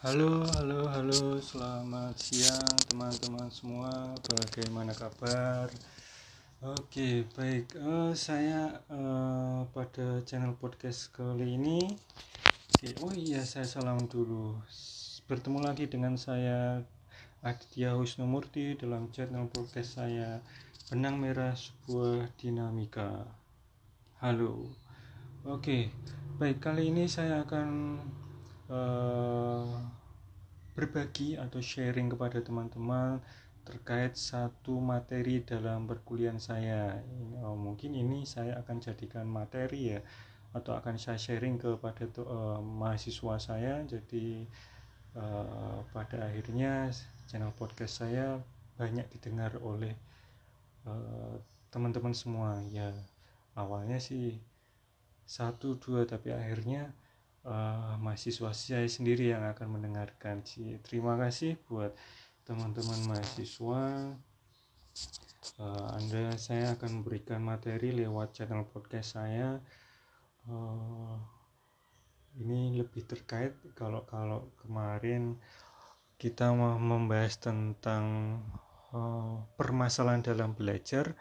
Halo, halo, halo, selamat siang teman-teman semua. Bagaimana kabar? Oke, baik. Uh, saya uh, pada channel podcast kali ini. Oke, oh iya, saya salam dulu. Bertemu lagi dengan saya Aditya Wisnumurti dalam channel podcast saya Benang Merah Sebuah Dinamika. Halo. Oke, baik kali ini saya akan uh, berbagi atau sharing kepada teman-teman terkait satu materi dalam perkuliahan saya. Oh, mungkin ini saya akan jadikan materi ya atau akan saya sharing kepada uh, mahasiswa saya. Jadi uh, pada akhirnya channel podcast saya banyak didengar oleh teman-teman uh, semua ya awalnya sih satu dua tapi akhirnya uh, mahasiswa saya sendiri yang akan mendengarkan. Terima kasih buat teman-teman mahasiswa. Uh, anda saya akan memberikan materi lewat channel podcast saya. Uh, ini lebih terkait kalau kalau kemarin kita mau membahas tentang uh, permasalahan dalam belajar.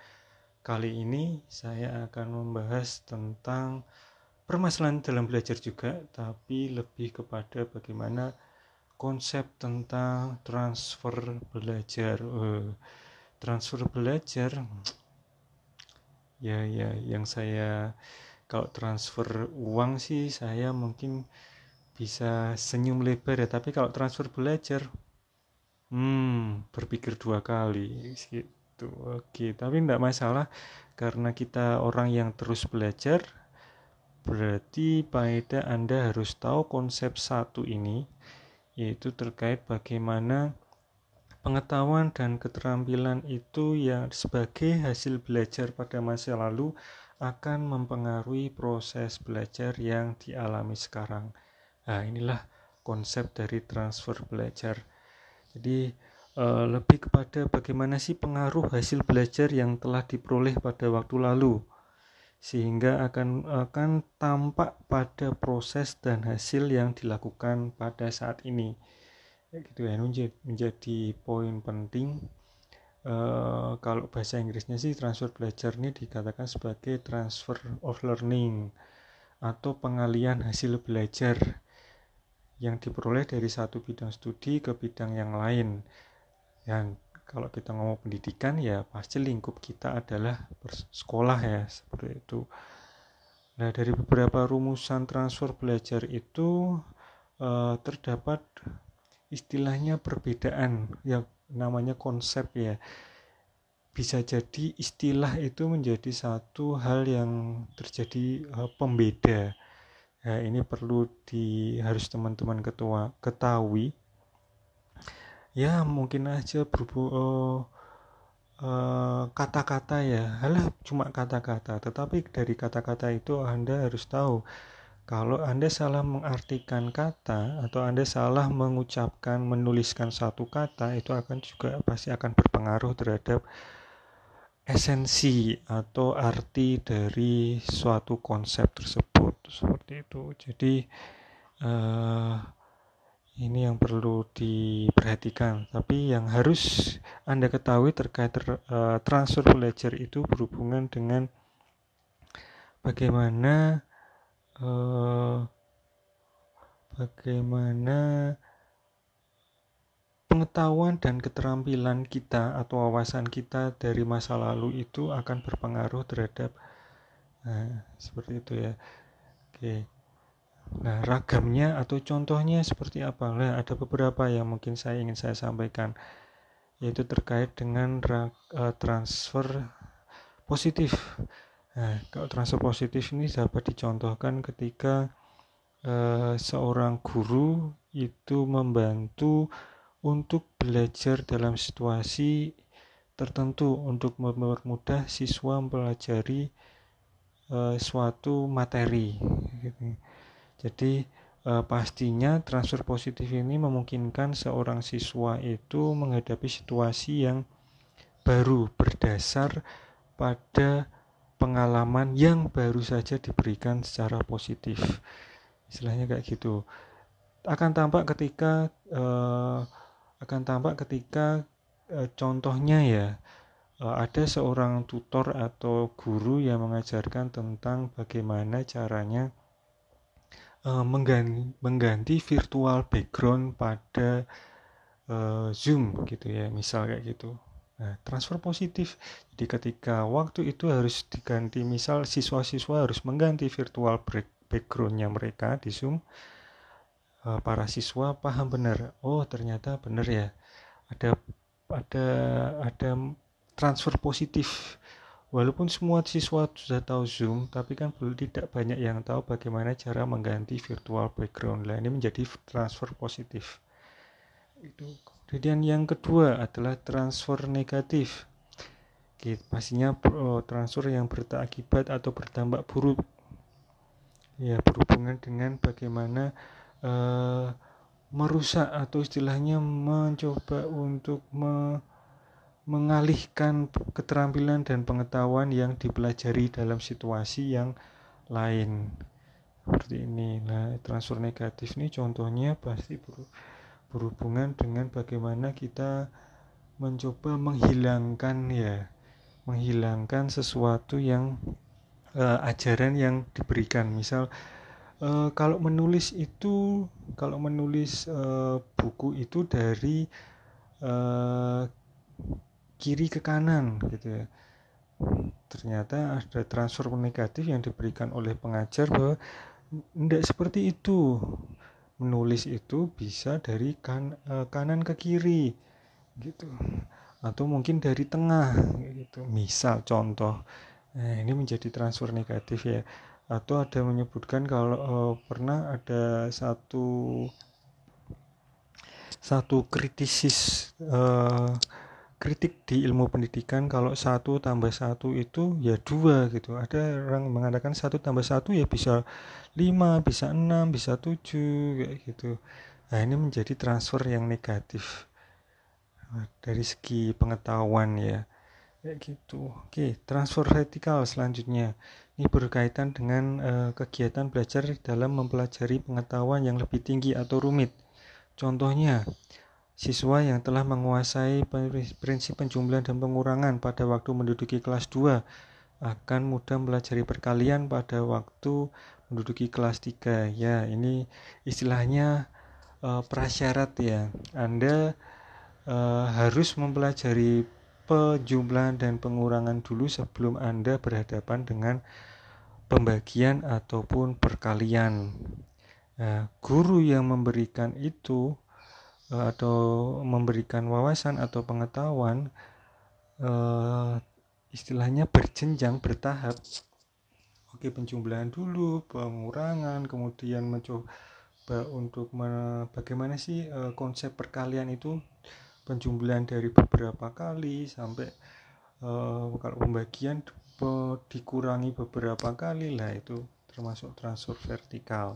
Kali ini saya akan membahas tentang permasalahan dalam belajar juga tapi lebih kepada bagaimana konsep tentang transfer belajar. Uh, transfer belajar ya ya yang saya kalau transfer uang sih saya mungkin bisa senyum lebar ya tapi kalau transfer belajar hmm berpikir dua kali gitu. Oke tapi tidak masalah karena kita orang yang terus belajar Berarti Paida Anda harus tahu konsep satu ini, yaitu terkait bagaimana pengetahuan dan keterampilan itu yang sebagai hasil belajar pada masa lalu akan mempengaruhi proses belajar yang dialami sekarang. Nah, inilah konsep dari transfer belajar. Jadi, eh, lebih kepada bagaimana sih pengaruh hasil belajar yang telah diperoleh pada waktu lalu sehingga akan akan tampak pada proses dan hasil yang dilakukan pada saat ini. Gitu ya menjadi, menjadi poin penting. Uh, kalau bahasa Inggrisnya sih transfer belajar ini dikatakan sebagai transfer of learning atau pengalian hasil belajar yang diperoleh dari satu bidang studi ke bidang yang lain. Yang kalau kita ngomong pendidikan ya pasti lingkup kita adalah sekolah ya seperti itu. Nah dari beberapa rumusan transfer belajar itu eh, terdapat istilahnya perbedaan yang namanya konsep ya. Bisa jadi istilah itu menjadi satu hal yang terjadi uh, pembeda. Ya, ini perlu di harus teman-teman ketua ketahui ya mungkin aja berhubung uh, kata-kata ya. Halah cuma kata-kata. Tetapi dari kata-kata itu anda harus tahu kalau anda salah mengartikan kata atau anda salah mengucapkan menuliskan satu kata itu akan juga pasti akan berpengaruh terhadap esensi atau arti dari suatu konsep tersebut. Seperti itu. Jadi uh, ini yang perlu diperhatikan tapi yang harus anda ketahui terkait uh, transfer belajar itu berhubungan dengan bagaimana uh, bagaimana pengetahuan dan keterampilan kita atau wawasan kita dari masa lalu itu akan berpengaruh terhadap nah, seperti itu ya oke okay. Nah, ragamnya atau contohnya seperti apa? Nah, ada beberapa yang mungkin saya ingin saya sampaikan yaitu terkait dengan uh, transfer positif. Nah, kalau transfer positif ini dapat dicontohkan ketika uh, seorang guru itu membantu untuk belajar dalam situasi tertentu untuk mempermudah siswa mempelajari uh, suatu materi. Gitu. Jadi eh, pastinya transfer positif ini memungkinkan seorang siswa itu menghadapi situasi yang baru berdasar pada pengalaman yang baru saja diberikan secara positif. Istilahnya kayak gitu. akan tampak ketika uh, akan tampak ketika uh, contohnya ya uh, ada seorang tutor atau guru yang mengajarkan tentang bagaimana caranya uh, mengganti, mengganti virtual background pada uh, Zoom gitu ya misal kayak gitu Nah, transfer positif. Jadi ketika waktu itu harus diganti, misal siswa-siswa harus mengganti virtual backgroundnya mereka di Zoom, eh, para siswa paham benar. Oh, ternyata benar ya. Ada ada ada transfer positif. Walaupun semua siswa sudah tahu Zoom, tapi kan belum tidak banyak yang tahu bagaimana cara mengganti virtual background. Lah ini menjadi transfer positif. Itu Kemudian yang kedua adalah transfer negatif. Oke, pastinya oh, transfer yang berakibat atau berdampak buruk. Ya, berhubungan dengan bagaimana uh, merusak atau istilahnya mencoba untuk me mengalihkan keterampilan dan pengetahuan yang dipelajari dalam situasi yang lain seperti ini. Nah, transfer negatif ini contohnya pasti berhubungan dengan bagaimana kita mencoba menghilangkan ya menghilangkan sesuatu yang uh, ajaran yang diberikan misal uh, kalau menulis itu kalau menulis uh, buku itu dari uh, kiri ke kanan gitu ya. Ternyata ada transfer negatif yang diberikan oleh pengajar bahwa tidak seperti itu. Menulis itu bisa dari kan, uh, kanan ke kiri gitu. Atau mungkin dari tengah gitu. Misal contoh nah, ini menjadi transfer negatif ya. Atau ada menyebutkan kalau uh, pernah ada satu satu kritisis uh, kritik di ilmu pendidikan kalau satu tambah satu itu ya dua gitu. Ada orang mengatakan satu tambah satu ya bisa lima bisa enam bisa tujuh kayak gitu. Nah ini menjadi transfer yang negatif. Nah, dari segi pengetahuan ya kayak gitu. Oke transfer vertikal selanjutnya. Ini berkaitan dengan uh, kegiatan belajar dalam mempelajari pengetahuan yang lebih tinggi atau rumit. Contohnya Siswa yang telah menguasai prinsip penjumlahan dan pengurangan pada waktu menduduki kelas 2 akan mudah mempelajari perkalian pada waktu menduduki kelas 3. Ya, ini istilahnya uh, prasyarat ya. Anda uh, harus mempelajari penjumlahan dan pengurangan dulu sebelum Anda berhadapan dengan pembagian ataupun perkalian. Nah, guru yang memberikan itu atau memberikan wawasan atau pengetahuan uh, istilahnya berjenjang bertahap. Oke penjumlahan dulu pengurangan kemudian mencoba untuk me, bagaimana sih uh, konsep perkalian itu? Penjumlahan dari beberapa kali sampai uh, kalau pembagian dikurangi beberapa kali lah itu termasuk transfer vertikal.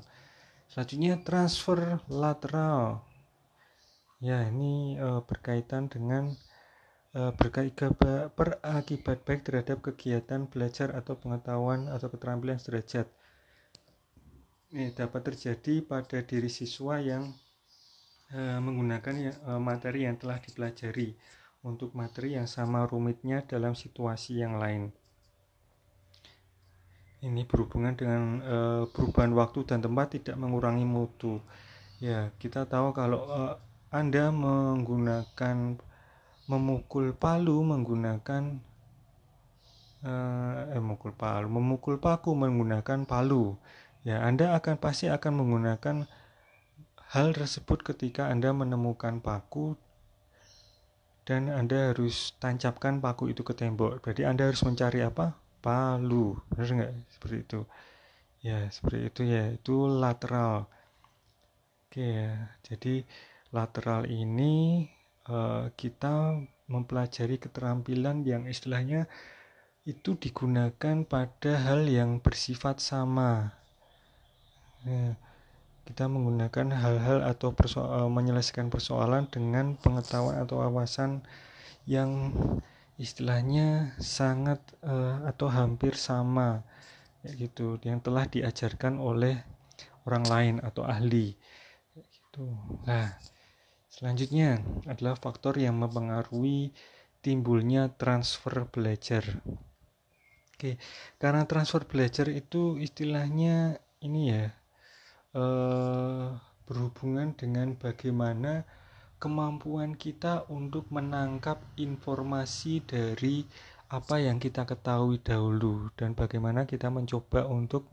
Selanjutnya transfer lateral Ya, ini uh, berkaitan dengan uh, berakibat baik terhadap kegiatan belajar atau pengetahuan atau keterampilan sederajat. Ini dapat terjadi pada diri siswa yang uh, menggunakan ya, materi yang telah dipelajari untuk materi yang sama rumitnya dalam situasi yang lain. Ini berhubungan dengan perubahan waktu dan tempat tidak mengurangi mutu. Ya, kita tahu kalau anda menggunakan memukul palu menggunakan eh, eh memukul palu, memukul paku menggunakan palu. Ya, Anda akan pasti akan menggunakan hal tersebut ketika Anda menemukan paku dan Anda harus tancapkan paku itu ke tembok. Berarti Anda harus mencari apa? Palu. Benar nggak? Seperti itu. Ya, seperti itu ya. Itu lateral. Oke ya. Jadi lateral ini uh, kita mempelajari keterampilan yang istilahnya itu digunakan pada hal yang bersifat sama. Nah, kita menggunakan hal-hal atau persoal, menyelesaikan persoalan dengan pengetahuan atau wawasan yang istilahnya sangat uh, atau hampir sama gitu yang telah diajarkan oleh orang lain atau ahli Tuh. Nah, selanjutnya adalah faktor yang mempengaruhi timbulnya transfer belajar. Oke, karena transfer belajar itu istilahnya ini ya eh, berhubungan dengan bagaimana kemampuan kita untuk menangkap informasi dari apa yang kita ketahui dahulu dan bagaimana kita mencoba untuk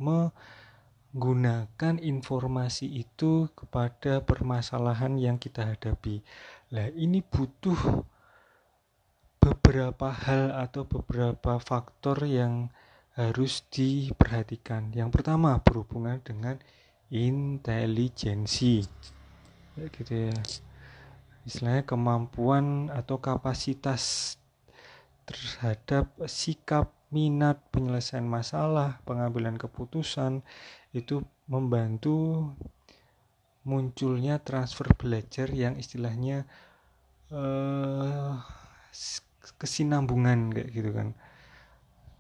menggunakan informasi itu kepada permasalahan yang kita hadapi. Nah, ini butuh beberapa hal atau beberapa faktor yang harus diperhatikan. Yang pertama berhubungan dengan intelijensi. Gitu ya. Istilahnya kemampuan atau kapasitas terhadap sikap minat penyelesaian masalah, pengambilan keputusan itu membantu munculnya transfer belajar yang istilahnya eh, kesinambungan kayak gitu kan.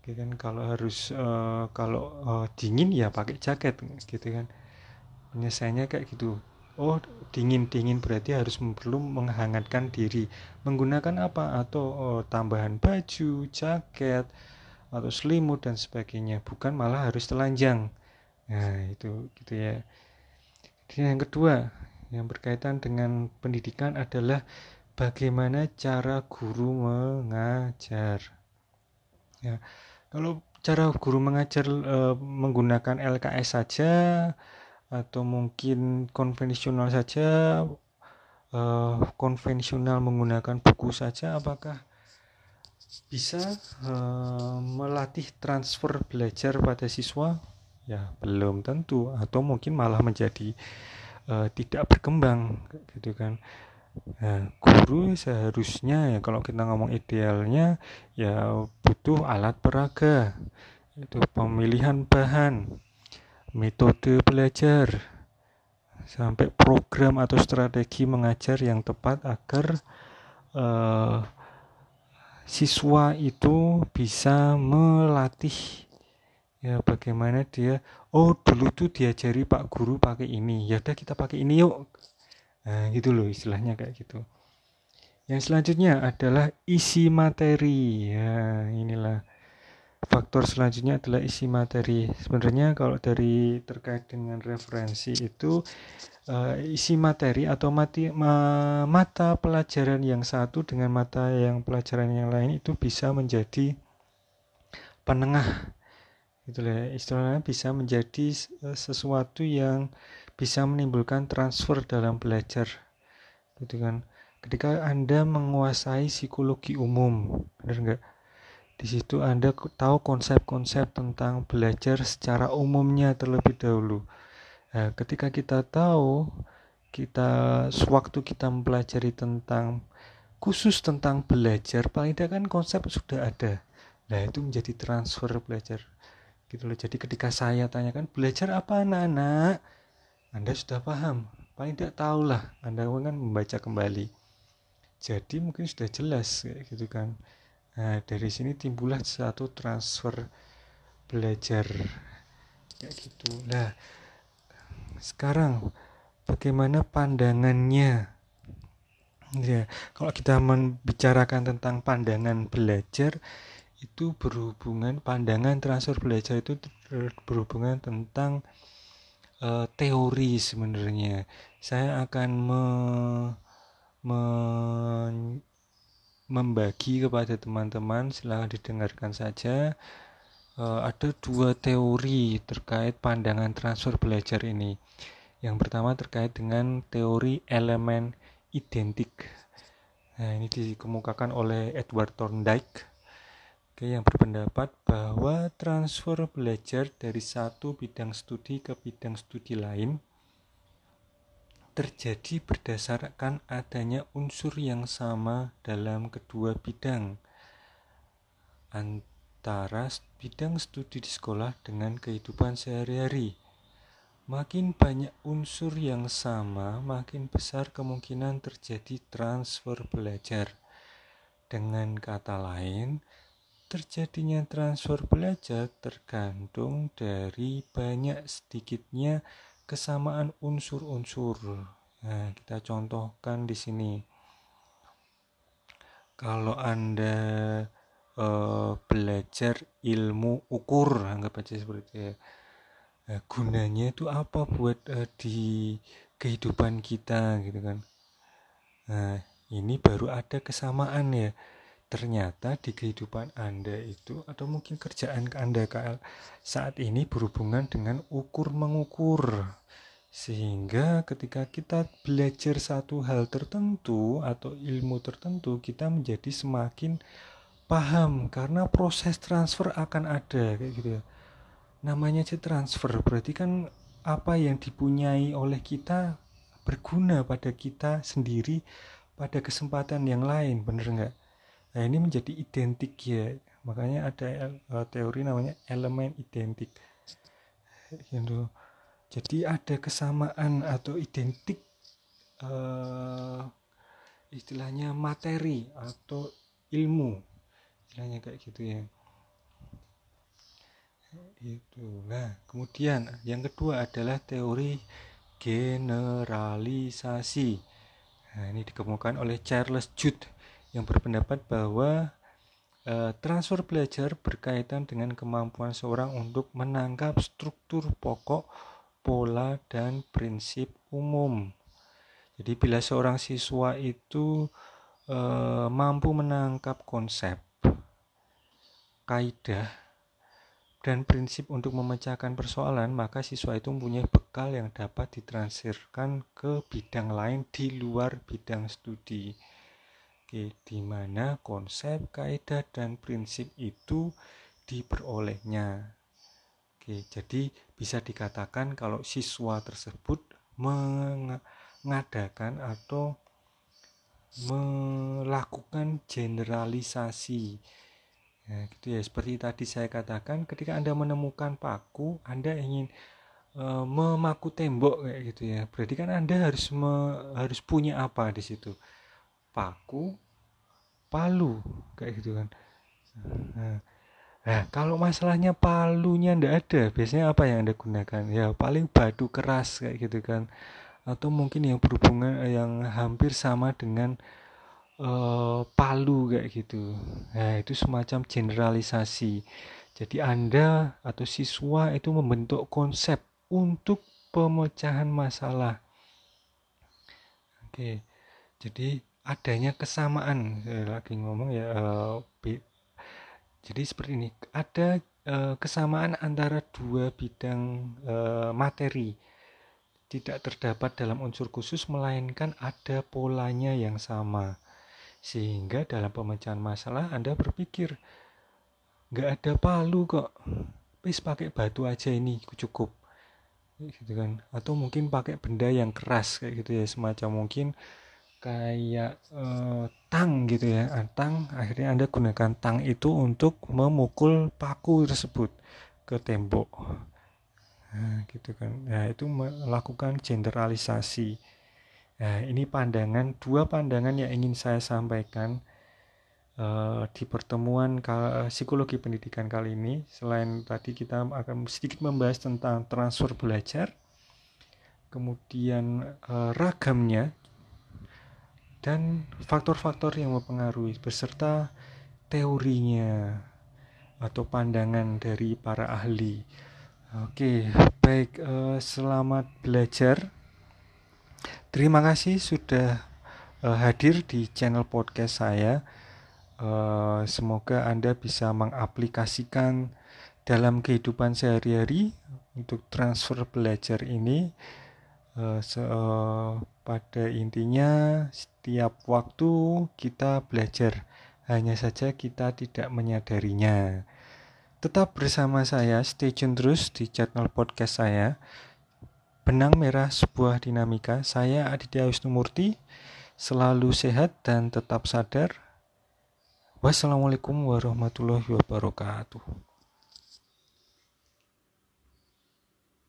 Gitu kan kalau harus eh, kalau eh, dingin ya pakai jaket gitu kan. Penyelesaiannya kayak gitu. Oh dingin dingin berarti harus perlu menghangatkan diri. Menggunakan apa? Atau oh, tambahan baju jaket atau selimut dan sebagainya. Bukan malah harus telanjang nah itu gitu ya. Yang kedua yang berkaitan dengan pendidikan adalah bagaimana cara guru mengajar. Ya kalau cara guru mengajar e, menggunakan LKS saja atau mungkin konvensional saja uh, konvensional menggunakan buku saja apakah bisa uh, melatih transfer belajar pada siswa ya belum tentu. Atau mungkin malah menjadi uh, tidak berkembang gitu kan. Nah, guru seharusnya ya kalau kita ngomong idealnya ya butuh alat peraga itu pemilihan bahan metode belajar sampai program atau strategi mengajar yang tepat agar uh, siswa itu bisa melatih ya bagaimana dia? Oh dulu tuh diajari pak guru pakai ini. Ya udah kita pakai ini yuk. Nah gitu loh istilahnya kayak gitu. Yang selanjutnya adalah isi materi. Ya inilah. Faktor selanjutnya adalah isi materi. Sebenarnya kalau dari terkait dengan referensi itu uh, isi materi atau mati, ma, mata pelajaran yang satu dengan mata yang pelajaran yang lain itu bisa menjadi penengah gitu ya istilahnya bisa menjadi sesuatu yang bisa menimbulkan transfer dalam belajar gitu kan ketika anda menguasai psikologi umum benar enggak di situ Anda tahu konsep-konsep tentang belajar secara umumnya terlebih dahulu. Nah, ketika kita tahu, kita sewaktu kita mempelajari tentang khusus tentang belajar, paling tidak kan konsep sudah ada. Nah, itu menjadi transfer belajar. Gitu loh. Jadi ketika saya tanyakan belajar apa anak-anak, Anda sudah paham. Paling tidak tahulah, Anda kan membaca kembali. Jadi mungkin sudah jelas kayak gitu kan. Nah, dari sini timbullah satu transfer belajar kayak gitu. Nah, sekarang bagaimana pandangannya? Ya, kalau kita membicarakan tentang pandangan belajar itu berhubungan pandangan transfer belajar itu berhubungan tentang uh, teori sebenarnya. Saya akan me, me membagi kepada teman-teman silahkan didengarkan saja. E, ada dua teori terkait pandangan transfer belajar ini. Yang pertama terkait dengan teori elemen identik. Nah ini dikemukakan oleh Edward Thorndike Oke, yang berpendapat bahwa transfer belajar dari satu bidang studi ke bidang studi lain terjadi berdasarkan adanya unsur yang sama dalam kedua bidang antara bidang studi di sekolah dengan kehidupan sehari-hari. Makin banyak unsur yang sama, makin besar kemungkinan terjadi transfer belajar. Dengan kata lain, terjadinya transfer belajar tergantung dari banyak sedikitnya kesamaan unsur-unsur Nah, kita contohkan di sini. Kalau Anda uh, belajar ilmu ukur, anggap aja seperti itu ya. Nah, gunanya itu apa buat uh, di kehidupan kita gitu kan. Nah, ini baru ada kesamaan ya. Ternyata di kehidupan Anda itu atau mungkin kerjaan Anda saat ini berhubungan dengan ukur mengukur. Sehingga ketika kita belajar satu hal tertentu atau ilmu tertentu kita menjadi semakin paham karena proses transfer akan ada kayak gitu ya. Namanya sih transfer berarti kan apa yang dipunyai oleh kita berguna pada kita sendiri pada kesempatan yang lain bener nggak nah ini menjadi identik ya. Makanya ada eh, teori namanya elemen identik. Gitu. Jadi ada kesamaan atau identik uh, istilahnya materi atau ilmu. Istilahnya kayak gitu ya. Itu nah kemudian yang kedua adalah teori generalisasi. Nah ini dikemukakan oleh Charles Judd yang berpendapat bahwa uh, transfer belajar berkaitan dengan kemampuan seorang untuk menangkap struktur pokok pola dan prinsip umum. Jadi bila seorang siswa itu e, mampu menangkap konsep, kaidah dan prinsip untuk memecahkan persoalan, maka siswa itu mempunyai bekal yang dapat ditransferkan ke bidang lain di luar bidang studi. Oke, di mana konsep, kaidah dan prinsip itu diperolehnya. Oke, jadi bisa dikatakan kalau siswa tersebut mengadakan atau melakukan generalisasi. Ya, gitu ya. Seperti tadi saya katakan, ketika Anda menemukan paku, Anda ingin e, memaku tembok kayak gitu ya. Berarti kan Anda harus me, harus punya apa di situ? Paku, palu kayak gitu kan. Nah, Nah, kalau masalahnya palunya ndak ada, biasanya apa yang Anda gunakan? Ya, paling batu keras kayak gitu kan. Atau mungkin yang berhubungan yang hampir sama dengan uh, palu kayak gitu. Nah, itu semacam generalisasi. Jadi Anda atau siswa itu membentuk konsep untuk pemecahan masalah. Oke. Jadi adanya kesamaan saya lagi ngomong ya uh, jadi seperti ini, ada e, kesamaan antara dua bidang e, materi. Tidak terdapat dalam unsur khusus melainkan ada polanya yang sama. Sehingga dalam pemecahan masalah Anda berpikir, nggak ada palu kok. Wis pakai batu aja ini cukup. Gitu kan. Atau mungkin pakai benda yang keras kayak gitu ya, semacam mungkin kayak uh, tang gitu ya. Ah, tang akhirnya anda gunakan tang itu untuk memukul paku tersebut ke tembok. Nah, gitu kan. Nah itu melakukan generalisasi nah ini pandangan dua pandangan yang ingin saya sampaikan uh, di pertemuan psikologi pendidikan kali ini. Selain tadi kita akan sedikit membahas tentang transfer belajar kemudian ragamnya dan faktor-faktor yang mempengaruhi beserta teorinya atau pandangan dari para ahli. Oke, baik eh, selamat belajar. Terima kasih sudah eh, hadir di channel podcast saya. Eh, semoga Anda bisa mengaplikasikan dalam kehidupan sehari-hari untuk transfer belajar ini. So, uh, pada intinya setiap waktu kita belajar, hanya saja kita tidak menyadarinya. Tetap bersama saya, stay tune terus di channel podcast saya. Benang Merah Sebuah Dinamika, saya Aditya Wisnumurti, selalu sehat dan tetap sadar. Wassalamualaikum warahmatullahi wabarakatuh.